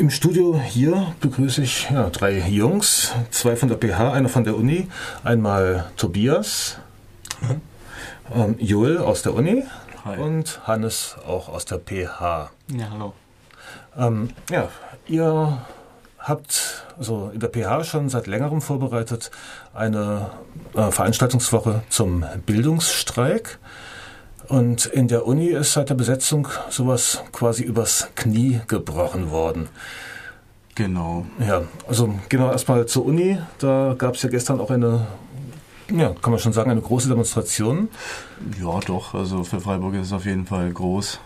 Im Studio hier begrüße ich ja, drei Jungs, zwei von der PH, einer von der Uni, einmal Tobias, ähm, Joel aus der Uni Hi. und Hannes auch aus der PH. Ja, hallo. Ähm, ja, ihr habt also in der PH schon seit längerem vorbereitet eine äh, Veranstaltungswoche zum Bildungsstreik. Und in der Uni ist seit der Besetzung sowas quasi übers Knie gebrochen worden. Genau. Ja, also gehen wir erstmal zur Uni. Da gab es ja gestern auch eine, ja, kann man schon sagen, eine große Demonstration. Ja, doch. Also für Freiburg ist es auf jeden Fall groß.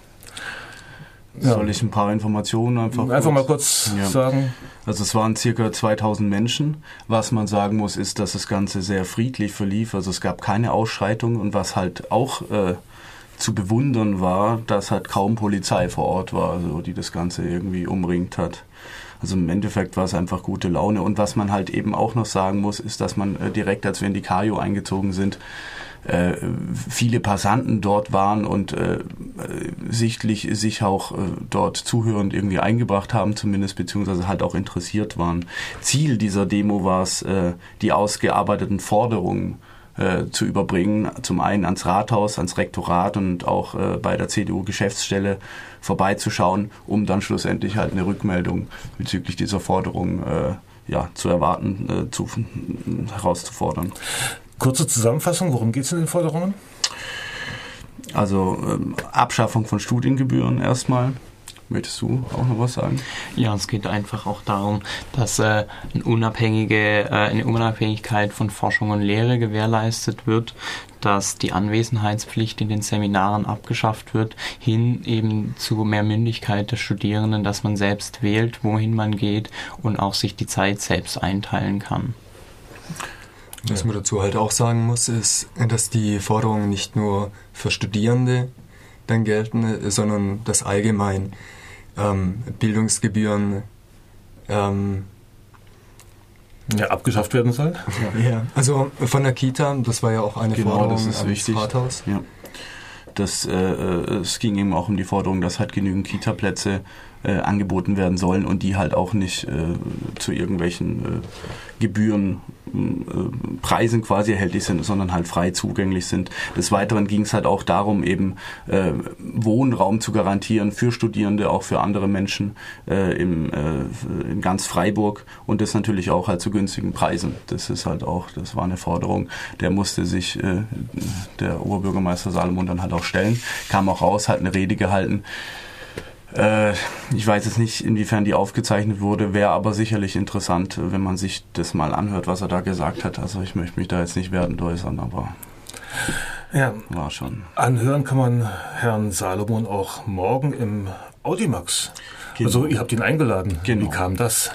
Ja. Soll ich ein paar Informationen einfach, einfach kurz, mal kurz ja. sagen? Also es waren circa 2000 Menschen. Was man sagen muss, ist, dass das Ganze sehr friedlich verlief. Also es gab keine Ausschreitung und was halt auch äh, zu bewundern war, dass halt kaum Polizei vor Ort war, also die das Ganze irgendwie umringt hat. Also im Endeffekt war es einfach gute Laune. Und was man halt eben auch noch sagen muss, ist, dass man äh, direkt, als wir in die Kajo eingezogen sind, äh, viele Passanten dort waren und äh, sichtlich sich auch äh, dort zuhörend irgendwie eingebracht haben, zumindest beziehungsweise halt auch interessiert waren. Ziel dieser Demo war es, äh, die ausgearbeiteten Forderungen äh, zu überbringen, zum einen ans Rathaus, ans Rektorat und auch äh, bei der CDU-Geschäftsstelle vorbeizuschauen, um dann schlussendlich halt eine Rückmeldung bezüglich dieser Forderung äh, ja, zu erwarten, äh, zu, herauszufordern. Kurze Zusammenfassung, worum geht es in den Forderungen? Also ähm, Abschaffung von Studiengebühren erstmal. Möchtest du auch noch was sagen? Ja, es geht einfach auch darum, dass äh, eine, unabhängige, äh, eine Unabhängigkeit von Forschung und Lehre gewährleistet wird, dass die Anwesenheitspflicht in den Seminaren abgeschafft wird, hin eben zu mehr Mündigkeit der Studierenden, dass man selbst wählt, wohin man geht und auch sich die Zeit selbst einteilen kann. Was man dazu halt auch sagen muss, ist, dass die Forderungen nicht nur für Studierende dann gelten, sondern dass allgemein ähm, Bildungsgebühren ähm, ja, abgeschafft werden soll. Ja. ja. also von der Kita, das war ja auch eine genau, Forderung das ist wichtig. Rathaus. Ja. Das, äh, äh, es ging eben auch um die Forderung, dass halt genügend Kita-Plätze äh, angeboten werden sollen und die halt auch nicht äh, zu irgendwelchen äh, Gebühren, äh, Preisen quasi erhältlich sind, sondern halt frei zugänglich sind. Des Weiteren ging es halt auch darum, eben äh, Wohnraum zu garantieren für Studierende, auch für andere Menschen äh, im, äh, in ganz Freiburg und das natürlich auch halt zu günstigen Preisen. Das ist halt auch, das war eine Forderung, der musste sich äh, der Oberbürgermeister Salomon dann halt auch stellen, kam auch raus, hat eine Rede gehalten, ich weiß jetzt nicht, inwiefern die aufgezeichnet wurde, wäre aber sicherlich interessant, wenn man sich das mal anhört, was er da gesagt hat. Also ich möchte mich da jetzt nicht wertend äußern, aber ja, war schon. Anhören kann man Herrn Salomon auch morgen im Audimax. Genau. Also ihr habt ihn eingeladen. Genau. Wie kam das?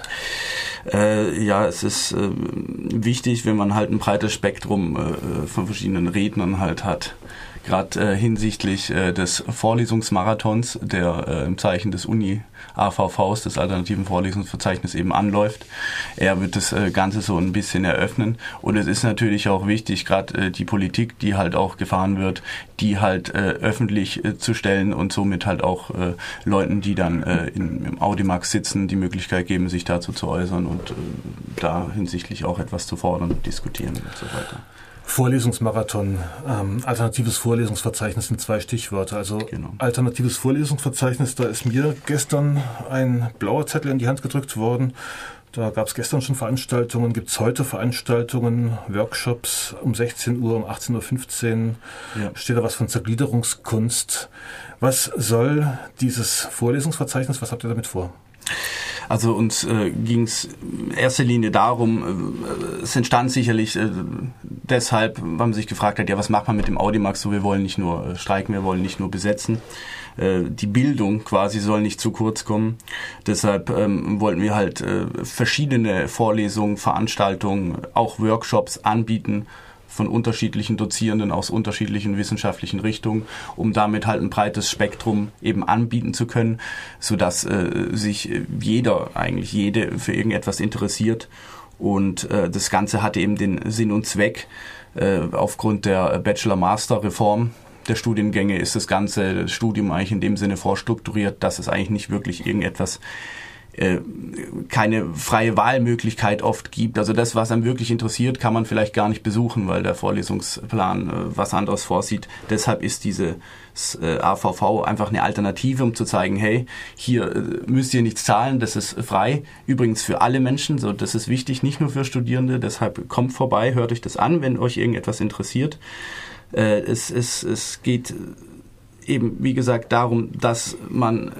Äh, ja, es ist äh, wichtig, wenn man halt ein breites Spektrum äh, von verschiedenen Rednern halt hat gerade äh, hinsichtlich äh, des Vorlesungsmarathons, der äh, im Zeichen des Uni AVVs, des alternativen Vorlesungsverzeichnisses eben anläuft. Er wird das äh, Ganze so ein bisschen eröffnen und es ist natürlich auch wichtig, gerade äh, die Politik, die halt auch gefahren wird, die halt äh, öffentlich zu stellen und somit halt auch Leuten, die dann im Audimax sitzen, die Möglichkeit geben, sich dazu zu äußern und da hinsichtlich auch etwas zu fordern, diskutieren und so weiter. Vorlesungsmarathon, ähm, alternatives Vorlesungsverzeichnis sind zwei Stichworte. Also genau. alternatives Vorlesungsverzeichnis, da ist mir gestern ein blauer Zettel in die Hand gedrückt worden. Da gab es gestern schon Veranstaltungen, gibt es heute Veranstaltungen, Workshops um 16 Uhr, um 18.15 Uhr. Ja. Steht da was von Zergliederungskunst. Was soll dieses Vorlesungsverzeichnis, was habt ihr damit vor? Also uns äh, ging es in erster Linie darum, äh, es entstand sicherlich äh, deshalb, weil man sich gefragt hat, ja, was macht man mit dem Audimax? So, wir wollen nicht nur äh, streiken, wir wollen nicht nur besetzen. Äh, die Bildung quasi soll nicht zu kurz kommen. Deshalb ähm, wollten wir halt äh, verschiedene Vorlesungen, Veranstaltungen, auch Workshops anbieten, von unterschiedlichen Dozierenden aus unterschiedlichen wissenschaftlichen Richtungen, um damit halt ein breites Spektrum eben anbieten zu können, sodass äh, sich jeder, eigentlich jede für irgendetwas interessiert. Und äh, das Ganze hatte eben den Sinn und Zweck, äh, aufgrund der Bachelor-Master-Reform der Studiengänge ist das ganze Studium eigentlich in dem Sinne vorstrukturiert, dass es eigentlich nicht wirklich irgendetwas keine freie Wahlmöglichkeit oft gibt. Also das, was einem wirklich interessiert, kann man vielleicht gar nicht besuchen, weil der Vorlesungsplan äh, was anderes vorsieht. Deshalb ist diese äh, AVV einfach eine Alternative, um zu zeigen, hey, hier äh, müsst ihr nichts zahlen, das ist frei. Übrigens für alle Menschen, so das ist wichtig, nicht nur für Studierende. Deshalb kommt vorbei, hört euch das an, wenn euch irgendetwas interessiert. Äh, es, es, es geht eben, wie gesagt, darum, dass man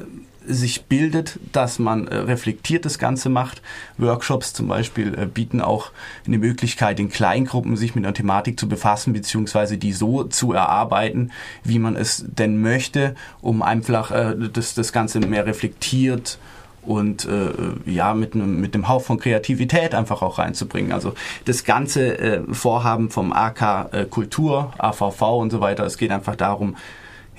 sich bildet, dass man äh, reflektiert das Ganze macht. Workshops zum Beispiel äh, bieten auch eine Möglichkeit, in Kleingruppen sich mit einer Thematik zu befassen, beziehungsweise die so zu erarbeiten, wie man es denn möchte, um einfach äh, das, das Ganze mehr reflektiert und äh, ja mit einem mit dem Hauch von Kreativität einfach auch reinzubringen. Also das ganze äh, Vorhaben vom AK äh, Kultur, AVV und so weiter, es geht einfach darum,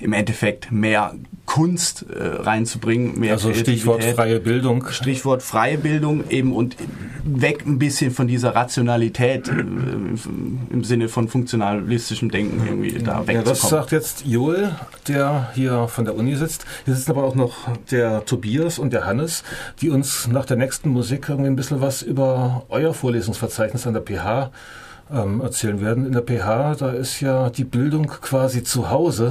im Endeffekt mehr Kunst äh, reinzubringen, mehr Also Stichwort freie Bildung. Stichwort freie Bildung eben und weg ein bisschen von dieser Rationalität äh, im Sinne von funktionalistischem Denken irgendwie da wegzukommen. Ja, das sagt jetzt Joel, der hier von der Uni sitzt. Hier sitzen aber auch noch der Tobias und der Hannes, die uns nach der nächsten Musik irgendwie ein bisschen was über euer Vorlesungsverzeichnis an der PH ähm, erzählen werden. In der PH, da ist ja die Bildung quasi zu Hause.